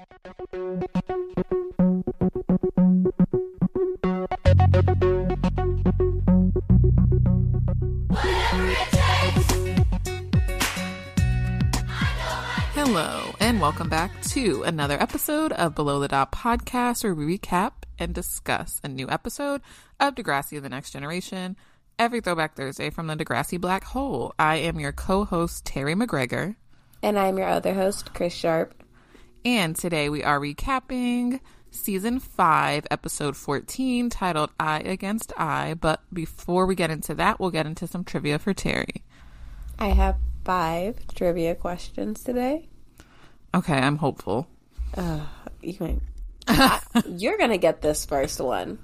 Hello, and welcome back to another episode of Below the Dot podcast, where we recap and discuss a new episode of Degrassi: The Next Generation every Throwback Thursday from the Degrassi Black Hole. I am your co-host Terri McGregor, and I'm your other host Chris Sharp. And today we are recapping season five, episode fourteen, titled "I Against I." But before we get into that, we'll get into some trivia for Terri. I have five trivia questions today. Okay, I'm hopeful. Uh, you I, you're gonna get this first one.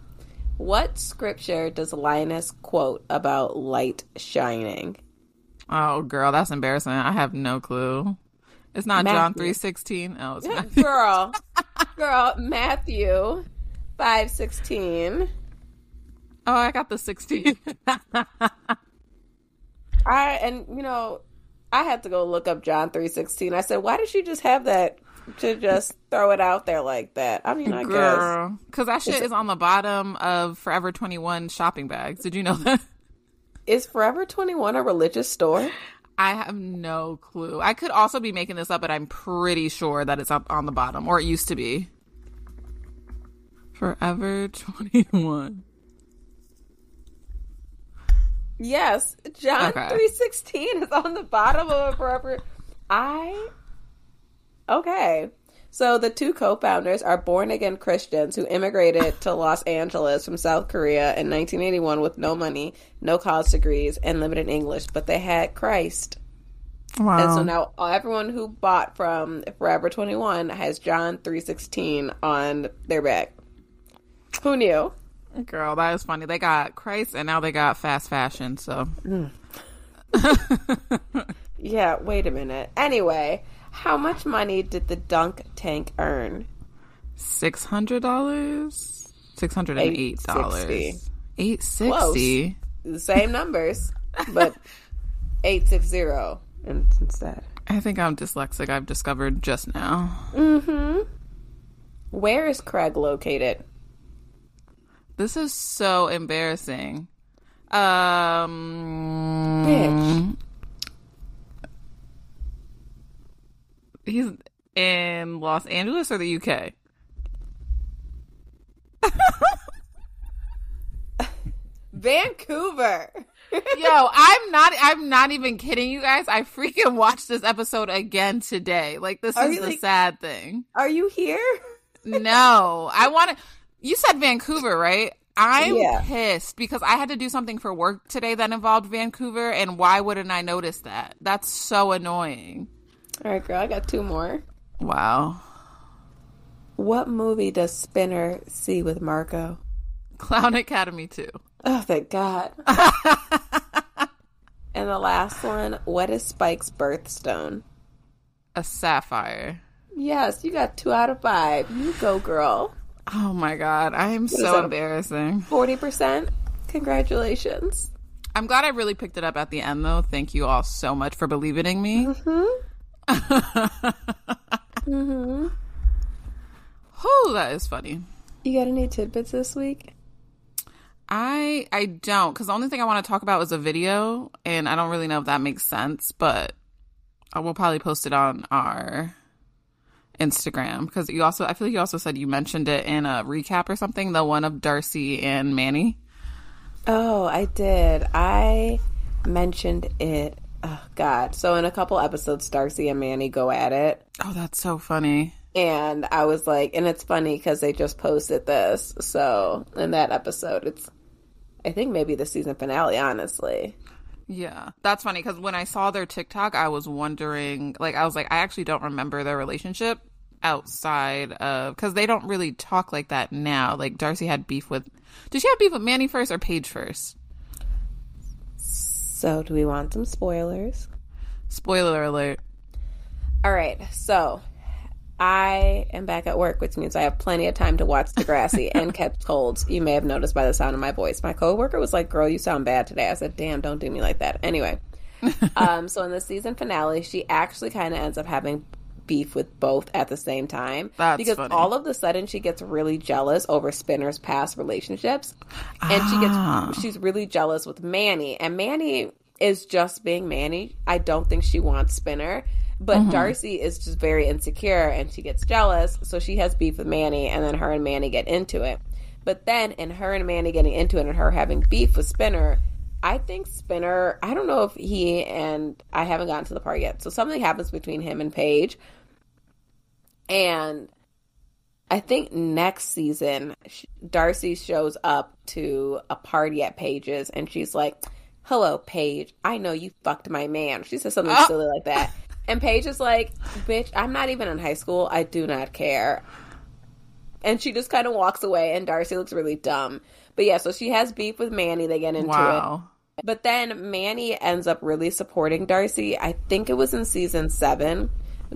What scripture does Linus quote about light shining? Oh, girl, that's embarrassing. I have no clue. It's not Matthew. John three sixteen. Oh, it's Matthew. girl, girl, Matthew five sixteen. Oh, I got the sixteen. I and you know I had to go look up John three sixteen. I said, why did she just have that to just throw it out there like that? I mean, I Girl, guess because that shit is on the bottom of Forever Twenty One shopping bags. Did you know that? Is Forever Twenty One a religious store? I have no clue. I could also be making this up, but I'm pretty sure that it's up on the bottom, or it used to be. Forever 21. Yes, John okay. three sixteen is on the bottom of a forever. I okay. So the two co-founders are born again Christians who immigrated to Los Angeles from South Korea in 1981 with no money, no college degrees, and limited English, but they had Christ. Wow. And so now everyone who bought from Forever 21 has John 316 on their back. Who knew? Girl, that is funny. They got Christ and now they got fast fashion, so. Mm. yeah, wait a minute. Anyway, how much money did the dunk tank earn? $600? $608. 860 The same numbers, but 860 instead. I think I'm dyslexic, I've discovered just now. Mm-hmm. Where is Craig located? This is so embarrassing. Um, Bitch. He's in Los Angeles or the UK? Vancouver. Yo, I'm not I'm not even kidding you guys. I freaking watched this episode again today. Like this are is the like, sad thing. Are you here? no. I want to you said Vancouver, right? I'm yeah. pissed because I had to do something for work today that involved Vancouver, and why wouldn't I notice that? That's so annoying. All right, girl, I got two more. Wow. What movie does Spinner see with Marco? Clown Academy 2. Oh, thank God. and the last one, what is Spike's birthstone? A sapphire. Yes, you got two out of five. You go, girl. Oh my god, I am so embarrassing. Forty percent. Congratulations. I'm glad I really picked it up at the end, though. Thank you all so much for believing in me. Mm-hmm. Mm-hmm. Oh, that is funny. You got any tidbits this week? I I don't because the only thing I want to talk about is a video, and I don't really know if that makes sense, but I will probably post it on our Instagram because you also I feel like you also said you mentioned it in a recap or something, the one of Darcy and Manny. Oh, I did. I mentioned it. Oh God! So in a couple episodes, Darcy and Manny go at it. Oh, that's so funny. And I was like, and it's funny because they just posted this. So in that episode, it's I think maybe the season finale, honestly. Yeah, that's funny because when I saw their TikTok, I was wondering, like, I was like, I actually don't remember their relationship outside of because they don't really talk like that now. Like Darcy had beef with, did she have beef with Manny first or Paige first? So, do we want some spoilers? Spoiler alert. All right, so I am back at work, which means I have plenty of time to watch Degrassi and catch colds. You may have noticed by the sound of my voice. My coworker was like, "Girl, you sound bad today." I said, "Damn, don't do me like that." Anyway, um, so in the season finale, she actually kind of ends up having beef with both at the same time. That's because funny. all of a sudden she gets really jealous over Spinner's past relationships. And she gets Ah. she's really jealous with Manny. And Manny is just being Manny. I don't think she wants Spinner. But Mm-hmm. Darcy is just very insecure and she gets jealous, so she has beef with Manny and then her and Manny get into it. But then in her and Manny getting into it and her having beef with Spinner, I think Spinner, I don't know if he and I haven't gotten to the part yet. So something happens between him and Paige. And I think next season, Darcy shows up to a party at Paige's and she's like, Hello, Paige. I know you fucked my man. She says something Oh. silly like that. And Paige is like, Bitch, I'm not even in high school. I do not care. And she just kind of walks away, and Darcy looks really dumb. But yeah, so she has beef with Manny. They get into it. Wow. But then Manny ends up really supporting Darcy. I think it was in season seven.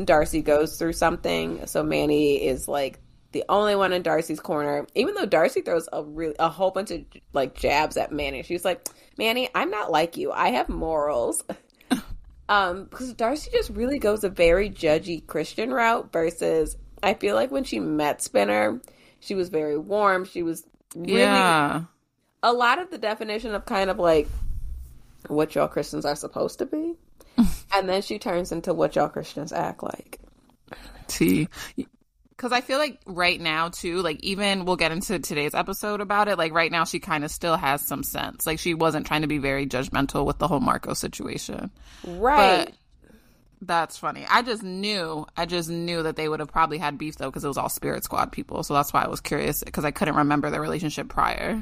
Darcy goes through something, so Manny is like the only one in Darcy's corner. Even though Darcy throws a really a whole bunch of like jabs at Manny, she's like, "Manny, I'm not like you. I have morals." um, because Darcy just really goes a very judgy Christian route versus I feel like when she met Spinner, she was very warm. She was really Yeah. a lot of the definition of kind of like what y'all Christians are supposed to be. and then she turns into what y'all Christians act like. T. Because I feel like right now, too, like even we'll get into today's episode about it. Like right now, she kind of still has some sense. Like she wasn't trying to be very judgmental with the whole Marco situation. Right. That's funny. I just knew, I just knew that they would have probably had beef though, because it was all Spirit Squad people. So that's why I was curious, because I couldn't remember their relationship prior.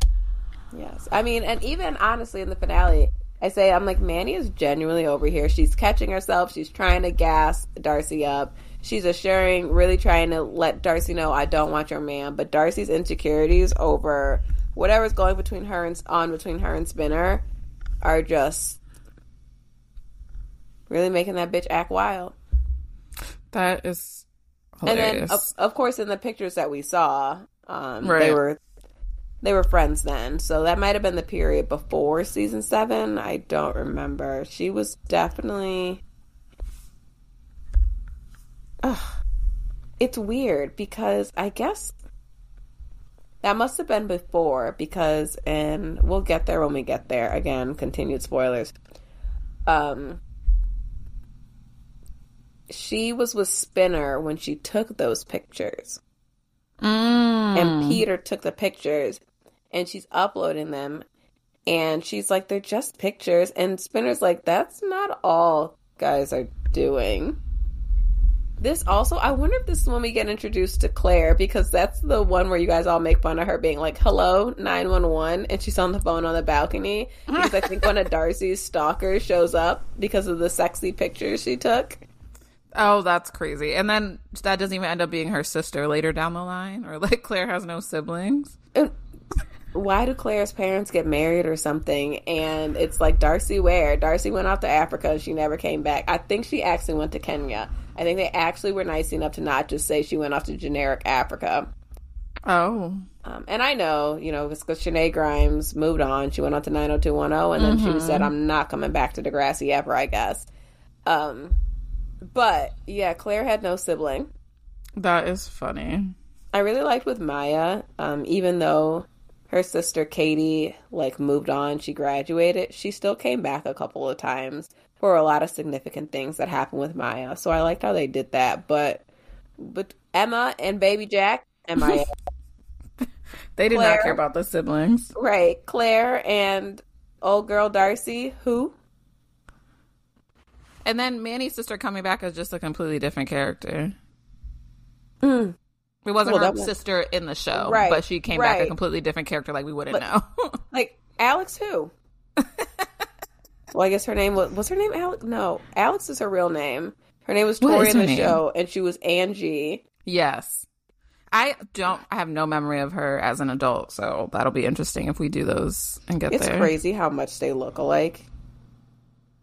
yes. I mean, and even honestly in the finale, I say I'm like Manny is genuinely over here. She's catching herself. She's trying to gas Darcy up. She's assuring, really trying to let Darcy know I don't want your man. But Darcy's insecurities over whatever's going between her and on between her and Spinner are just really making that bitch act wild. That is And then, of, of course, in the pictures that we saw, um, they were they were friends then. So that might have been the period before season seven. I don't remember. She was definitely. Ugh. It's weird because I guess that must have been before because, and we'll get there when we get there. Again, continued spoilers. Um, she was with Spinner when she took those pictures. Mm. And Peter took the pictures and she's uploading them. And she's like, they're just pictures. And Spinner's like, that's not all guys are doing. This also, I wonder if this is when we get introduced to Claire because that's the one where you guys all make fun of her being like, hello, 911. And she's on the phone on the balcony because I think one of Darcy's stalkers shows up because of the sexy pictures she took. Oh, that's crazy. And then that doesn't even end up being her sister later down the line, or like Claire has no siblings. And why do Claire's parents get married or something? And it's like Darcy where? Darcy went off to Africa and she never came back. I think she actually went to Kenya. I think they actually were nice enough to not just say she went off to generic Africa. Oh, Um, and I know, you know, because Shenae Grimes moved on. She went on to 90210 and then she said, I'm not coming back to Degrassi ever, I guess. Um, but yeah, Claire had no sibling. that is funny. I really liked with Maya, um, even though her sister Katie like moved on, she graduated, she still came back a couple of times for a lot of significant things that happened with Maya. So I liked how they did that. But but Emma and baby Jack and Maya They did Claire. not care about the siblings. right, Claire and old girl Darcy, who? And then Manny's sister coming back as just a completely different character. Mm. It wasn't Well, her was- sister in the show, Right, but she came back a completely different character. Like we wouldn't But- know. Like Alex who? well, I guess her name was was her name Alex? No, Alex is her real name. Her name was Tori in the name? show, and she was Angie. yes, I don't. I have no memory of her as an adult, so that'll be interesting if we do those and get It's there. It's crazy how much they look alike.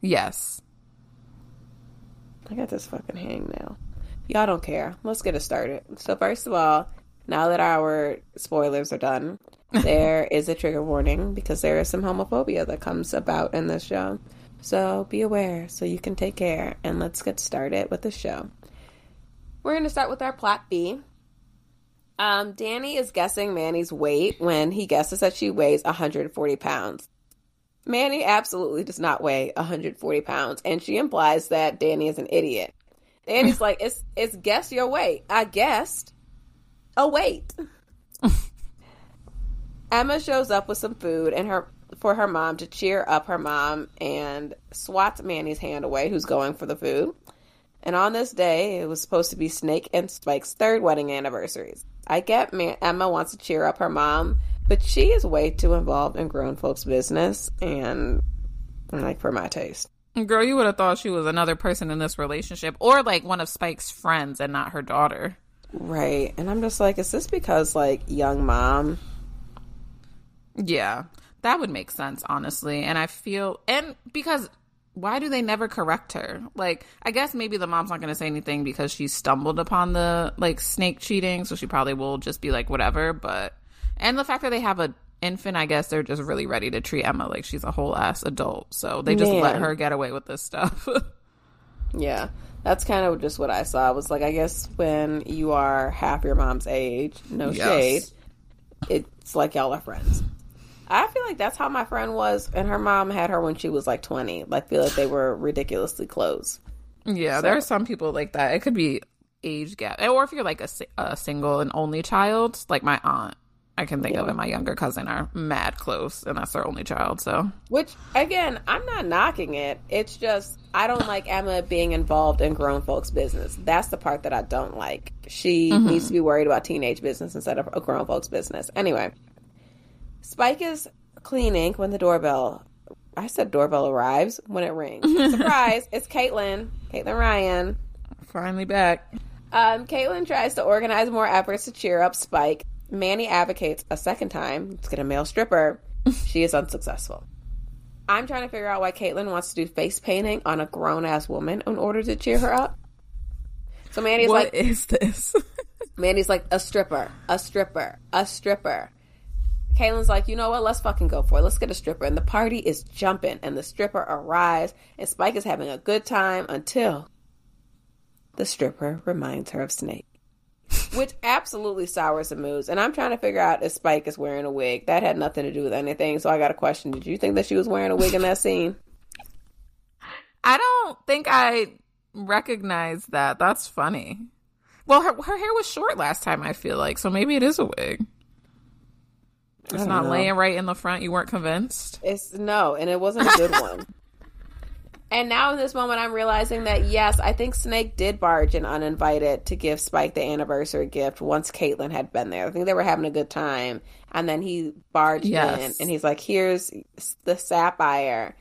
Yes. I got this fucking hang hangnail. Y'all don't care. Let's get it started. So first of all, now that our spoilers are done, there is a trigger warning because there is some homophobia that comes about in this show. So be aware so you can take care and let's get started with the show. We're going to start with our plot B. Um, Danny is guessing Manny's weight when he guesses that she weighs 140 pounds. Manny absolutely does not weigh 140 pounds, and she implies that Danny is an idiot. Danny's like, "It's it's guess your weight." I guessed a weight. Emma shows up with some food and her for her mom to cheer up her mom and swats Manny's hand away, who's going for the food. And on this day, it was supposed to be Snake and Spike's third wedding anniversaries. I get Man- Emma wants to cheer up her mom, but she is way too involved in grown folks' business and like for my taste. Girl, you would have thought she was another person in this relationship or like one of Spike's friends and not her daughter. Right. And I'm just like, is this because like young mom? Yeah. That would make sense, honestly. And I feel and because why do they never correct her? Like, I guess maybe the mom's not going to say anything because she stumbled upon the like snake cheating, so she probably will just be like whatever, but and the fact that they have a infant, I guess they're just really ready to treat Emma like she's a whole ass adult. So they just Man. let her get away with this stuff. yeah. That's kind of just what I saw. It was like I guess when you are half your mom's age, no yes. shade, it's like y'all are friends. I feel like that's how my friend was, and her mom had her when she was like twenty. Like, feel like they were ridiculously close. Yeah, so. there are some people like that. It could be age gap, or if you're like a, a single and only child, like my aunt. I can think yeah. of and my younger cousin are mad close, and that's their only child. So, which again, I'm not knocking it. It's just I don't like Emma being involved in grown folks' business. That's the part that I don't like. She mm-hmm. needs to be worried about teenage business instead of a grown folks' business. Anyway, Spike is cleaning when the doorbell. I said doorbell arrives when it rings. Surprise! It's Caitlin. Caitlin Ryan. Finally back. Um, Caitlin tries to organize more efforts to cheer up Spike. Manny advocates a second time. Let's get a male stripper. she is unsuccessful. I'm trying to figure out why Caitlin wants to do face painting on a grown ass woman in order to cheer her up. So Manny's what like, "What is this?" Manny's like, "A stripper, a stripper, a stripper." Caitlin's like, you know what? Let's fucking go for it. Let's get a stripper. And the party is jumping, and the stripper arrives, and Spike is having a good time until the stripper reminds her of Snake, which absolutely sours the moods. And I'm trying to figure out if Spike is wearing a wig. That had nothing to do with anything. So I got a question. Did you think that she was wearing a wig in that scene? I don't think I recognized that. That's funny. Well, her her hair was short last time. I feel like so maybe it is a wig. It's not know. laying right in the front. You weren't convinced. It's no, and it wasn't a good one. And now in this moment, I'm realizing that yes, I think Snake did barge in uninvited to give Spike the anniversary gift once Caitlin had been there. I think they were having a good time, and then he barged yes. in and he's like, "Here's the sapphire."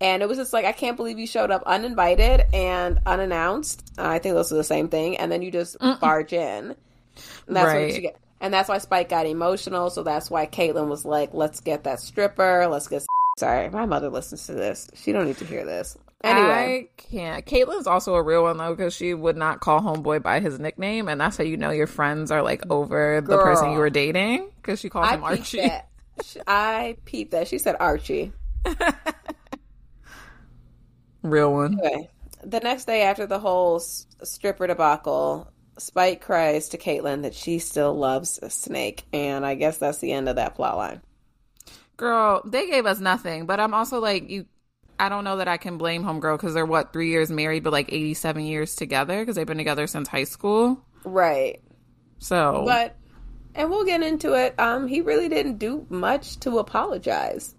And it was just like, I can't believe you showed up uninvited and unannounced. Uh, I think those are the same thing. And then you just Mm-mm. barge in. And that's right. what you get. And that's why Spike got emotional. So that's why Caitlin was like, let's get that stripper. Let's get. Sorry, my mother listens to this. She don't need to hear this. Anyway. I can't. Caitlin's also a real one though, because she would not call homeboy by his nickname, and that's how you know your friends are like over Girl, the person you were dating, because she calls I him Archie. That. I peeped that. She said Archie. real one. Anyway, the next day after the whole stripper debacle, Spike cries to Caitlin that she still loves Snake, and I guess that's the end of that plot line. Girl, they gave us nothing, but I'm also like you. I don't know that I can blame Homegirl because they're what three years married, but like 87 years together because they've been together since high school. Right. So, but and we'll get into it. Um, he really didn't do much to apologize.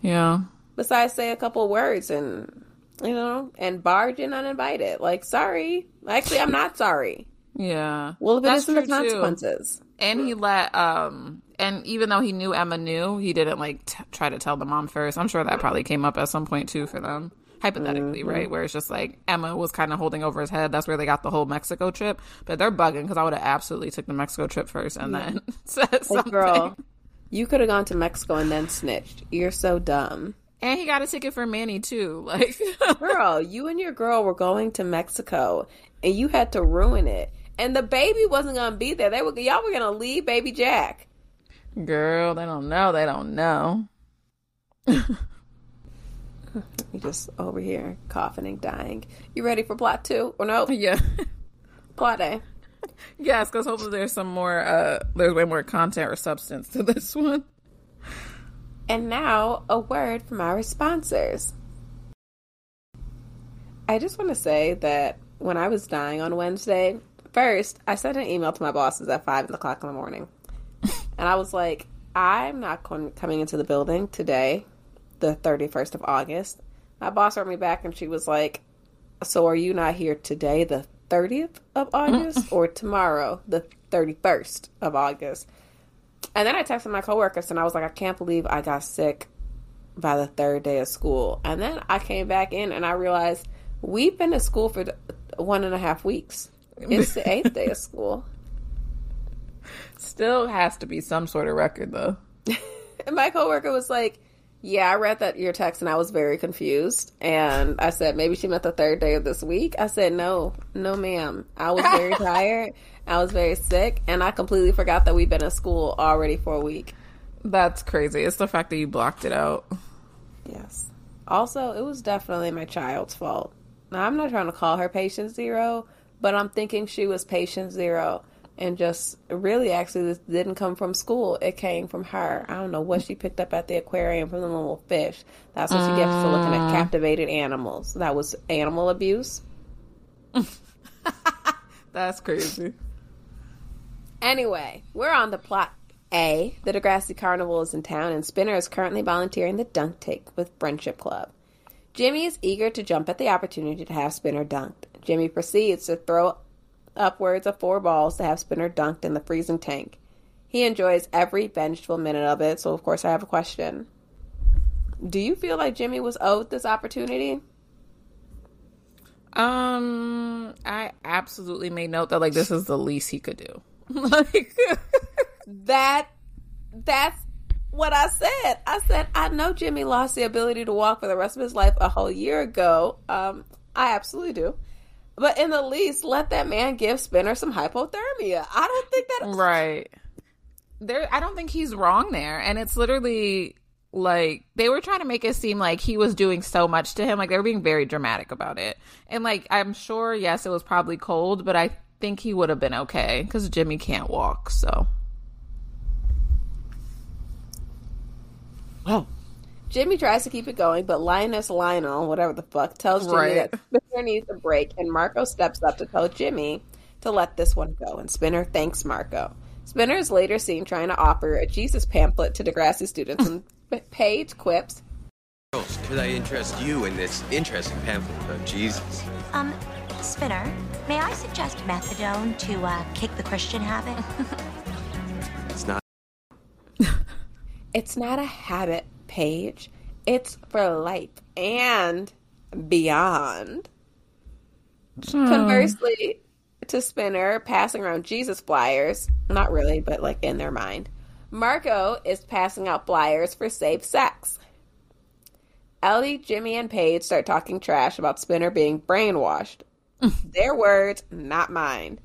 Yeah. Besides, say a couple words and you know, and barge in uninvited. Like, sorry. Actually, I'm not sorry. Yeah. Well, that's the consequences. Too. And he let um and even though he knew Emma knew, he didn't like t- try to tell the mom first. I'm sure that probably came up at some point too for them. Hypothetically, mm-hmm. right? Where it's just like Emma was kind of holding over his head. That's where they got the whole Mexico trip. But they're bugging because I would have absolutely took the Mexico trip first and yeah. then said something. girl, you could have gone to Mexico and then snitched. You're so dumb. And he got a ticket for Manny too. Like, girl, you and your girl were going to Mexico, and you had to ruin it and the baby wasn't gonna be there. They were y'all were gonna leave baby Jack. Girl, they don't know. They don't know. you just over here coughing and dying. You ready for plot two or no? Yeah. Plot A. Yes, because hopefully there's some more. uh There's way more content or substance to this one. And now a word from our sponsors. I just want to say that when I was dying on Wednesday, first I sent an email to my bosses at five o'clock in the morning, and I was like, "I'm not con- coming into the building today, the thirty first of August." My boss wrote me back, and she was like, "So are you not here today, the thirtieth of August, or tomorrow, the thirty first of August?" And then I texted my coworkers, and I was like, "I can't believe I got sick." By the third day of school. And then I came back in and I realized we've been to school for one and a half weeks. It's the eighth day of school. Still has to be some sort of record, though. and my coworker was like, "Yeah, I read that your text, and I was very confused." And I said, "Maybe she meant the third day of this week." I said, "No, no, ma'am. I was very tired. I was very sick, and I completely forgot that we've been in school already for a week." That's crazy. It's the fact that you blocked it out. Yes. Also, it was definitely my child's fault. Now, I'm not trying to call her patient zero, but I'm thinking she was patient zero and just really actually this didn't come from school. It came from her. I don't know what she picked up at the aquarium from the little fish. That's what she gets for looking at mm. captivated animals. That was animal abuse. That's crazy. Anyway, we're on the plot A. The Degrassi Carnival is in town, and Spinner is currently volunteering the dunk take with Friendship Club. Jimmy is eager to jump at the opportunity to have Spinner dunked. Jimmy proceeds to throw upwards of four balls to have Spinner dunked in the freezing tank. He enjoys every vengeful minute of it, so of course I have a question. Do you feel like Jimmy was owed this opportunity? Um, I absolutely made note that like this is the least he could do. like that that's what I said. I said, I know Jimmy lost the ability to walk for the rest of his life a whole year ago. Um, I absolutely do. But in the least, let that man give Spinner some hypothermia. I don't think that right. There, I don't think he's wrong there, and it's literally like they were trying to make it seem like he was doing so much to him. Like they were being very dramatic about it, and like I'm sure, yes, it was probably cold, but I think he would have been okay because Jimmy can't walk. So Wow. Jimmy tries to keep it going, but Lioness Lionel, whatever the fuck, tells Jimmy right. that Spinner needs a break, and Marco steps up to tell Jimmy to let this one go, and Spinner thanks Marco. Spinner is later seen trying to offer a Jesus pamphlet to Degrassi students, and Paige quips, Could I interest you in this interesting pamphlet about Jesus? Um, Spinner, may I suggest methadone to uh, kick the Christian habit? it's not. It's not a habit, Paige. It's for life and beyond. Hmm. Conversely, to Spinner, passing around Jesus flyers, not really, but like in their mind, Marco is passing out flyers for safe sex. Ellie, Jimmy, and Paige start talking trash about Spinner being brainwashed. Their words, not mine.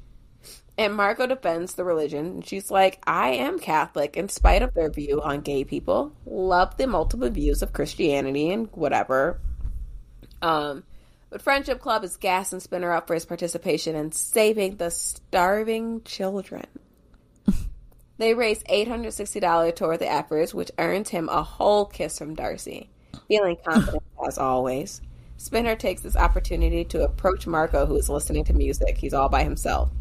And Marco defends the religion. She's like, I am Catholic in spite of their view on gay people. Love the multiple views of Christianity and whatever. Um, but Friendship Club is gas and Spinner up for his participation in saving the starving children. they raise $860 toward the efforts, which earns him a whole kiss from Darcy. Feeling confident as always, Spinner takes this opportunity to approach Marco, who is listening to music. He's all by himself.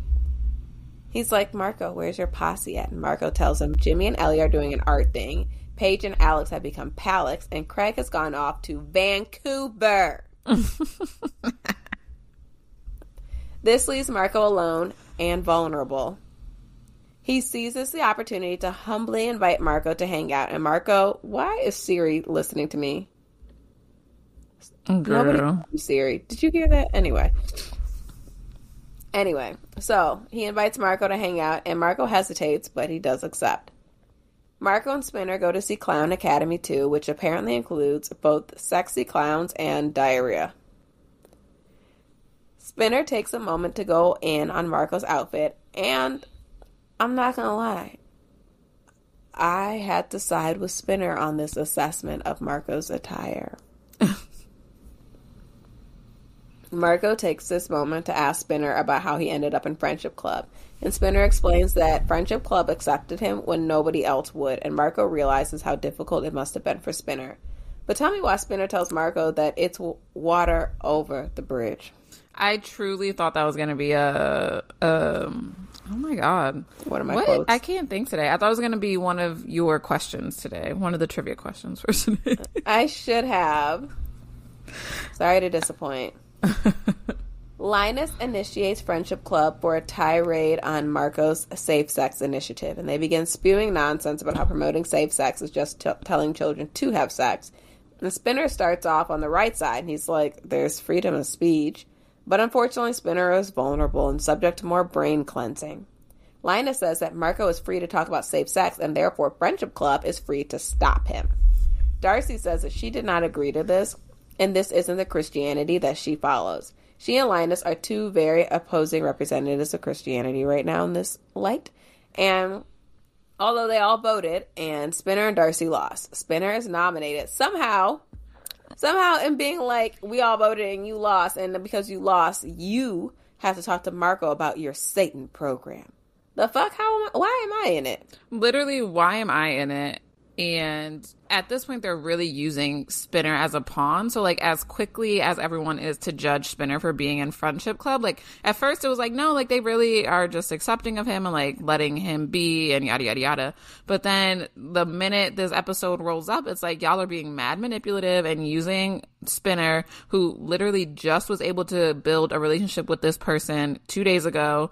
He's like, Marco, where's your posse at? And Marco tells him Jimmy and Ellie are doing an art thing. Paige and Alex have become Palex, and Craig has gone off to Vancouver. this leaves Marco alone and vulnerable. He seizes the opportunity to humbly invite Marco to hang out. And Marco, why is Siri listening to me? Girl. Nobody Siri. Did you hear that? Anyway. Anyway, so he invites Marco to hang out, and Marco hesitates, but he does accept. Marco and Spinner go to see Clown Academy 2, which apparently includes both sexy clowns and diarrhea. Spinner takes a moment to go in on Marco's outfit, and I'm not gonna lie, I had to side with Spinner on this assessment of Marco's attire. Marco takes this moment to ask Spinner about how he ended up in Friendship Club. And Spinner explains that Friendship Club accepted him when nobody else would, and Marco realizes how difficult it must have been for Spinner. But tell me why Spinner tells Marco that it's water over the bridge. I truly thought that was going to be a, um, oh my god, what am I? What? I can't think today. I thought it was going to be one of your questions today, one of the trivia questions for today. I should have. Sorry to disappoint. Linus initiates Friendship Club for a tirade on Marco's safe sex initiative, and they begin spewing nonsense about how promoting safe sex is just t- telling children to have sex. And Spinner starts off on the right side, and he's like, There's freedom of speech. But unfortunately, Spinner is vulnerable and subject to more brain cleansing. Linus says that Marco is free to talk about safe sex, and therefore Friendship Club is free to stop him. Darcy says that she did not agree to this, and this isn't the Christianity that she follows. She and Linus are two very opposing representatives of Christianity right now in this light. And although they all voted and Spinner and Darcy lost, Spinner is nominated somehow. Somehow, in being like, we all voted and you lost, and because you lost, you have to talk to Marco about your Satan program. The fuck? How am I? Why am I in it? Literally, why am I in it? And at this point, they're really using Spinner as a pawn. So, like, as quickly as everyone is to judge Spinner for being in Friendship Club, like, at first it was like, no, like, they really are just accepting of him and, like, letting him be and yada, yada, yada. But then the minute this episode rolls up, it's like, y'all are being mad manipulative and using Spinner, who literally just was able to build a relationship with this person two days ago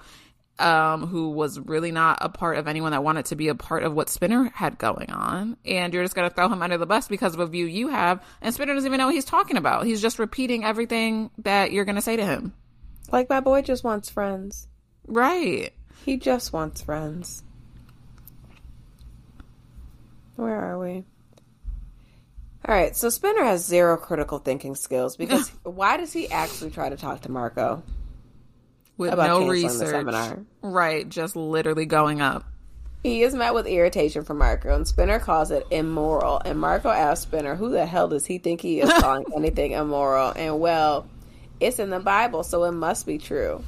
um, who was really not a part of anyone that wanted to be a part of what Spinner had going on. And you're just going to throw him under the bus because of a view you have. And Spinner doesn't even know what he's talking about. He's just repeating everything that you're going to say to him. Like, my boy just wants friends. Right. He just wants friends. Where are we? All right, so Spinner has zero critical thinking skills because why does he actually try to talk to Marco? With no research. Right, just literally going up. He is met with irritation from Marco, and Spinner calls it immoral. And Marco asks Spinner, "Who the hell does he think he is calling anything immoral?" And well, it's in the Bible, so it must be true.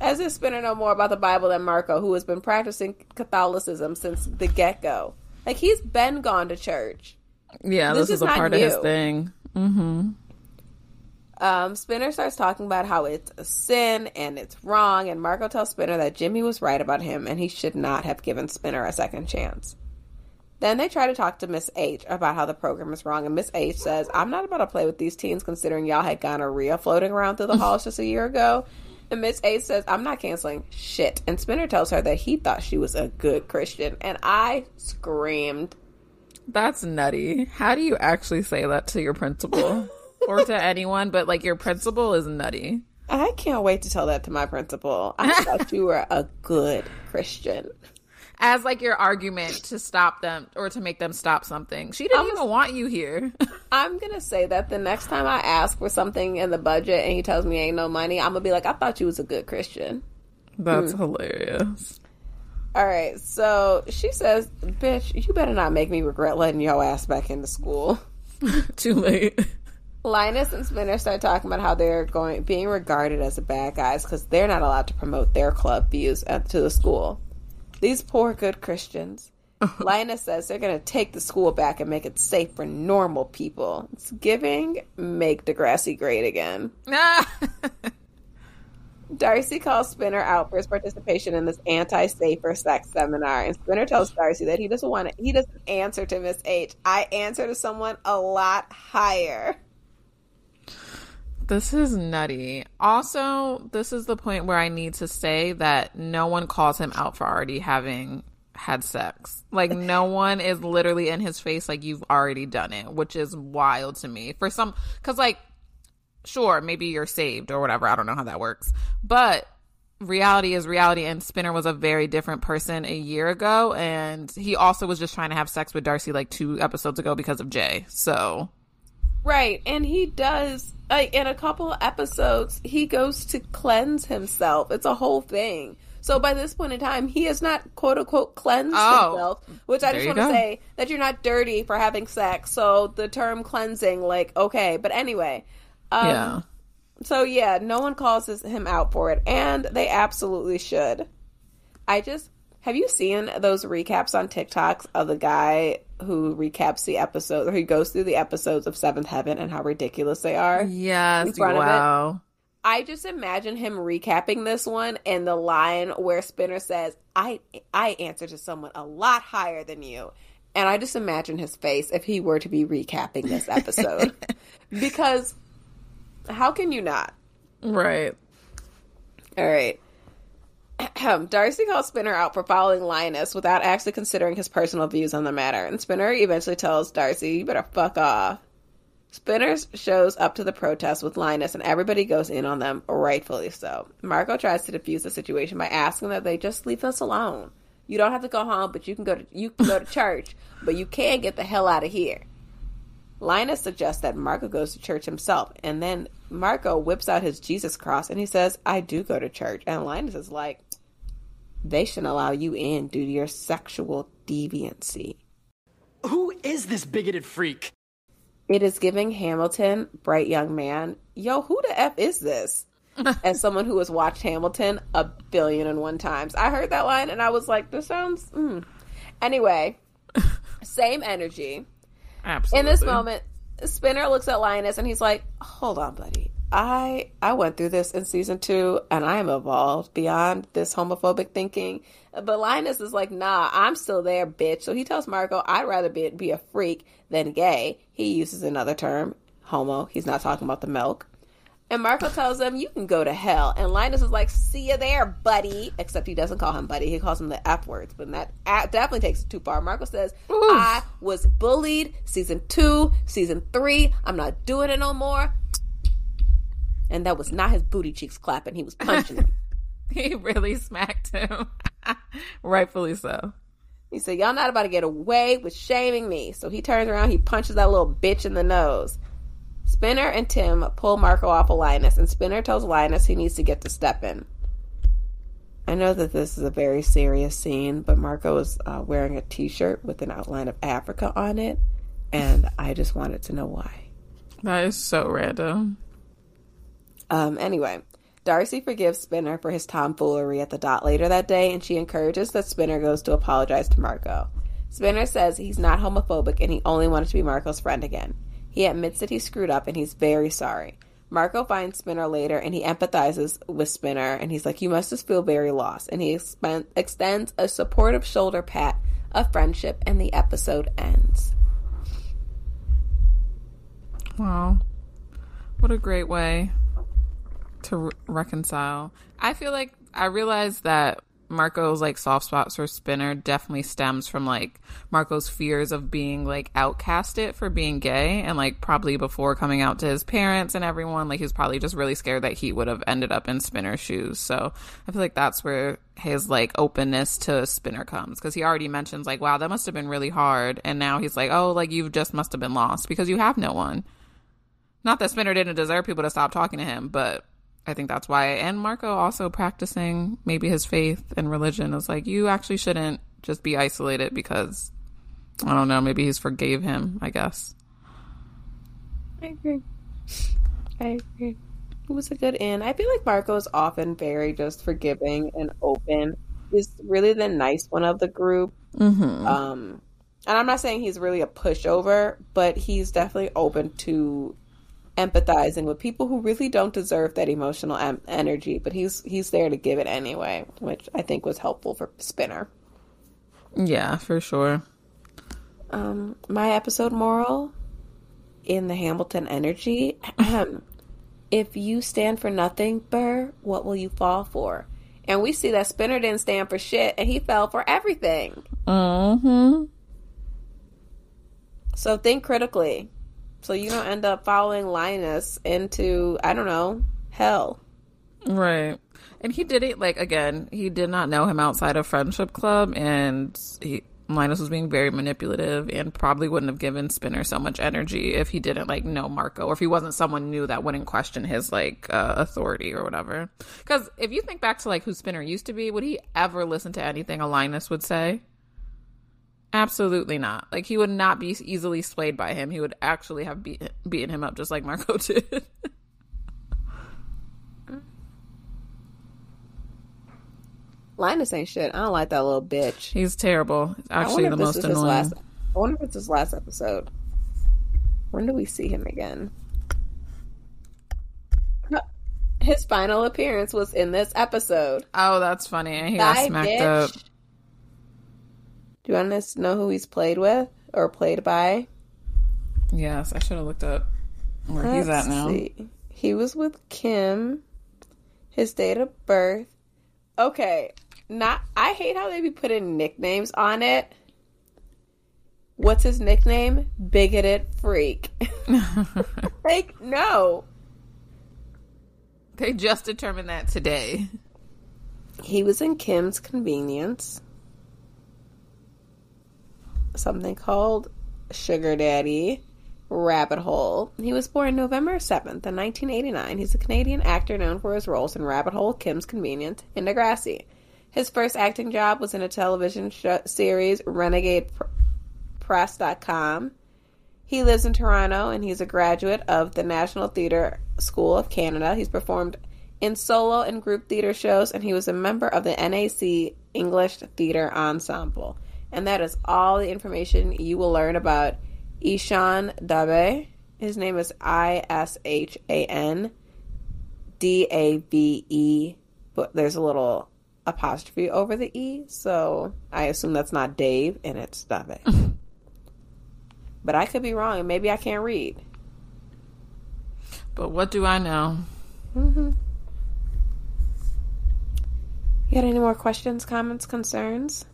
As if Spinner know more about the Bible than Marco, who has been practicing Catholicism since the get go. Like he's been gone to church. Yeah, this, this is, is, a part new. of his thing. Mm-hmm um, Spinner starts talking about how it's a sin and it's wrong, and Marco tells Spinner that Jimmy was right about him and he should not have given Spinner a second chance. Then they try to talk to Miss H about how the program is wrong, and Miss H says, I'm not about to play with these teens considering y'all had gonorrhea floating around through the halls just a year ago. And Miss H says, I'm not canceling shit. And Spinner tells her that he thought she was a good Christian. And I screamed. That's nutty. How do you actually say that to your principal? or to anyone, but like your principal is nutty. I can't wait to tell that to my principal. I thought you were a good Christian. As like your argument to stop them or to make them stop something. She didn't even want you here. I'm gonna say that the next time I ask for something in the budget and he tells me ain't no money, I'm gonna be like, I thought you was a good Christian. That's hmm. hilarious. All right, so she says, "Bitch, you better not make me regret letting your ass back into school." Too late. Linus and Spinner start talking about how they're going being regarded as the bad guys because they're not allowed to promote their club views at, to the school. These poor good Christians. Linus says they're going to take the school back and make it safe for normal people. It's giving make Degrassi great again. Darcy calls Spinner out for his participation in this anti-safer sex seminar, and Spinner tells Darcy that he doesn't want to. He doesn't answer to Miss H. I answer to someone a lot higher. This is nutty. Also, this is the point where I need to say that no one calls him out for already having had sex. Like no one is literally in his face like you've already done it, which is wild to me. For some cuz like sure, maybe you're saved or whatever. I don't know how that works. But reality is reality and Spinner was a very different person a year ago and he also was just trying to have sex with Darcy like 2 episodes ago because of Jay. So Right, and he does like in a couple episodes he goes to cleanse himself. It's a whole thing. So by this point in time, he has not quote unquote cleansed oh, himself, which I just want to say that you're not dirty for having sex. So the term cleansing, like, okay, but anyway, um, yeah. so yeah, no one calls him out for it, and they absolutely should. I just have you seen those recaps on TikToks of the guy who recaps the episode or he goes through the episodes of Seventh Heaven and how ridiculous they are? Yes, wow. I just imagine him recapping this one and the line where Spinner says, "I I answer to someone a lot higher than you." And I just imagine his face if he were to be recapping this episode. because how can you not? Right. All right. Darcy calls Spinner out for following Linus without actually considering his personal views on the matter, and Spinner eventually tells Darcy, You better fuck off. Spinner shows up to the protest with Linus, and everybody goes in on them, rightfully so. Marco tries to defuse the situation by asking that they just leave us alone. You don't have to go home, but you can go to you can go to church, but you can't get the hell out of here. Linus suggests that Marco goes to church himself, and then Marco whips out his Jesus cross and he says, I do go to church. And Linus is like, they shouldn't allow you in due to your sexual deviancy. Who is this bigoted freak? It is giving Hamilton, bright young man, yo, who the F is this? As someone who has watched Hamilton a billion and one times. I heard that line and I was like, this sounds. Mm. Anyway, same energy. Absolutely. In this moment, Spinner looks at Linus and he's like, hold on, buddy. I I went through this in season two, and I am evolved beyond this homophobic thinking. But Linus is like, nah, I'm still there, bitch. So he tells Marco, I'd rather be be a freak than gay. He uses another term, homo. He's not talking about the milk. And Marco tells him, You can go to hell. And Linus is like, See you there, buddy. Except he doesn't call him buddy. He calls him the F words. But that definitely takes it too far. Marco says, Oof. I was bullied season two, season three. I'm not doing it no more and that was not his booty cheeks clapping. He was punching him. he really smacked him. Rightfully so. He said, Y'all not about to get away with shaming me. So he turns around, he punches that little bitch in the nose. Spinner and Tim pull Marco off of Linus, and Spinner tells Linus he needs to get to Steppen. I know that this is a very serious scene, but Marco is uh, wearing a t shirt with an outline of Africa on it, and I just wanted to know why. That is so random. Um, anyway, Darcy forgives Spinner for his tomfoolery at the dot later that day, and she encourages that Spinner goes to apologize to Marco. Spinner says he's not homophobic and he only wanted to be Marco's friend again. He admits that he screwed up and he's very sorry. Marco finds Spinner later and he empathizes with Spinner and he's like, You must just feel very lost. And he expen- extends a supportive shoulder pat of friendship and the episode ends. Wow. What a great way to re- reconcile. I feel like I realized that Marco's like soft spots for Spinner definitely stems from like Marco's fears of being like outcasted for being gay and like probably before coming out to his parents and everyone like he's probably just really scared that he would have ended up in Spinner's shoes. So I feel like that's where his like openness to Spinner comes because he already mentions like wow that must have been really hard and now he's like oh like you just must have been lost because you have no one. Not that Spinner didn't deserve people to stop talking to him, but I think that's why. And Marco also practicing maybe his faith and religion is like, you actually shouldn't just be isolated because, I don't know, maybe he's forgave him, I guess. I agree. I agree. It was a good end. I feel like Marco is often very just forgiving and open. He's really the nice one of the group. Mm-hmm. Um, and I'm not saying he's really a pushover, but he's definitely open to empathizing with people who really don't deserve that emotional em- energy, but he's he's there to give it anyway, which I think was helpful for Spinner. Yeah, for sure. Um, my episode moral in the Hamilton energy: If you stand for nothing, Burr, what will you fall for? And we see that Spinner didn't stand for shit, and he fell for everything. Hmm. So think critically. So you don't end up following Linus into, I don't know, hell. Right. And he did it like again, he did not know him outside of friendship club and he Linus was being very manipulative and probably wouldn't have given Spinner so much energy if he didn't like know Marco or if he wasn't someone new that wouldn't question his like uh, authority or whatever. Because if you think back to like who Spinner used to be, would he ever listen to anything a Linus would say? Absolutely not. Like he would not be easily swayed by him. He would actually have beat, beaten him up just like Marco did. Linus ain't shit. I don't like that little bitch. He's terrible. Actually the most annoying. Last, I wonder if it's his last episode. When do we see him again? His final appearance was in this episode. Oh, that's funny. He got smacked bitch. up. Do you want to know who he's played with or played by? Yes, I should have looked up where Let's he's at now. See. He was with Kim. His date of birth. Okay, not. I hate how they be putting nicknames on it. What's his nickname? Bigoted freak. like no. They just determined that today. He was in Kim's Convenience. Something called Sugar Daddy. Rabbit Hole. He was born November 7th in 1989. He's a Canadian actor known for his roles in Rabbit Hole, Kim's Convenience, and Degrassi. His first acting job was in a television series, Renegade Press.com. He lives in Toronto and he's a graduate of the National Theatre School of Canada. He's performed in solo and group theater shows and he was a member of the NAC English Theatre Ensemble. And that is all the information you will learn about Ishan Dave. His name is I S H A N D A V E, but there's a little apostrophe over the E, so I assume that's not Dave and it's Dave. but I could be wrong, and maybe I can't read. But what do I know? Mm-hmm. You got any more questions, comments, concerns?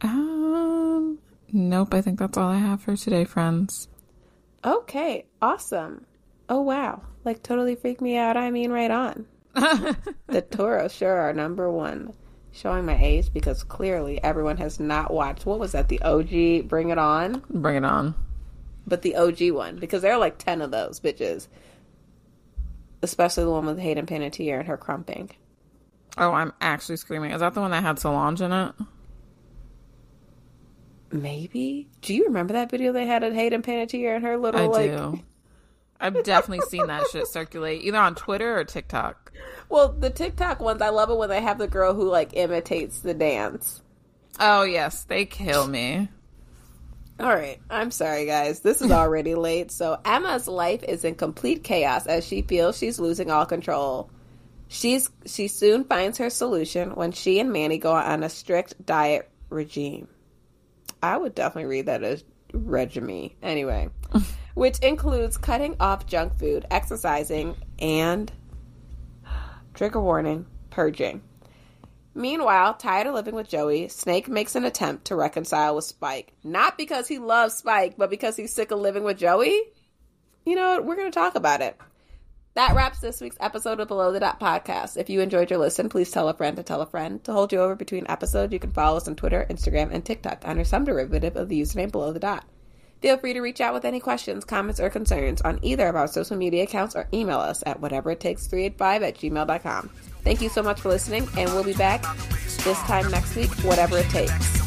Um, Nope, I think that's all I have for today, friends. Okay, awesome. Oh, wow. Like, totally freaked me out. I mean, right on. the Toros sure are number one. Showing my age because clearly everyone has not watched. What was that? The OG Bring It On? Bring It On. But the OG one, because there are like 10 of those bitches. Especially the one with Hayden Panettiere and her crumping. Oh, I'm actually screaming. Is that the one that had Solange in it? Maybe. Do you remember that video they had of Hayden Panettiere and her little I like? Do. I've definitely seen that shit circulate either on Twitter or TikTok. Well, the TikTok ones, I love it when they have the girl who like imitates the dance. Oh yes, they kill me. All right, I'm sorry guys. This is already late. So Emma's life is in complete chaos as she feels she's losing all control. She's she soon finds her solution when she and Manny go on a strict diet regime. I would definitely read that as regime. Anyway, which includes cutting off junk food, exercising, and trigger warning, purging. Meanwhile, tired of living with Joey, Snake makes an attempt to reconcile with Spike. Not because he loves Spike, but because he's sick of living with Joey. You know, we're going to talk about it. That wraps this week's episode of Below the Dot podcast. If you enjoyed your listen, please tell a friend to tell a friend. To hold you over between episodes, you can follow us on Twitter, Instagram, and TikTok under some derivative of the username Below the Dot. Feel free to reach out with any questions, comments, or concerns on either of our social media accounts or email us at whateveritakes385 at gmail.com. Thank you so much for listening, and we'll be back this time next week, whatever it takes.